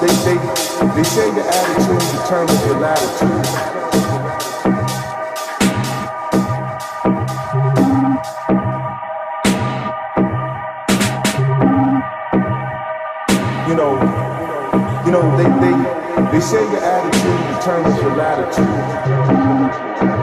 They, they, they say your attitude determines your latitude. You know, you know, they, they, they say your attitude determines your latitude.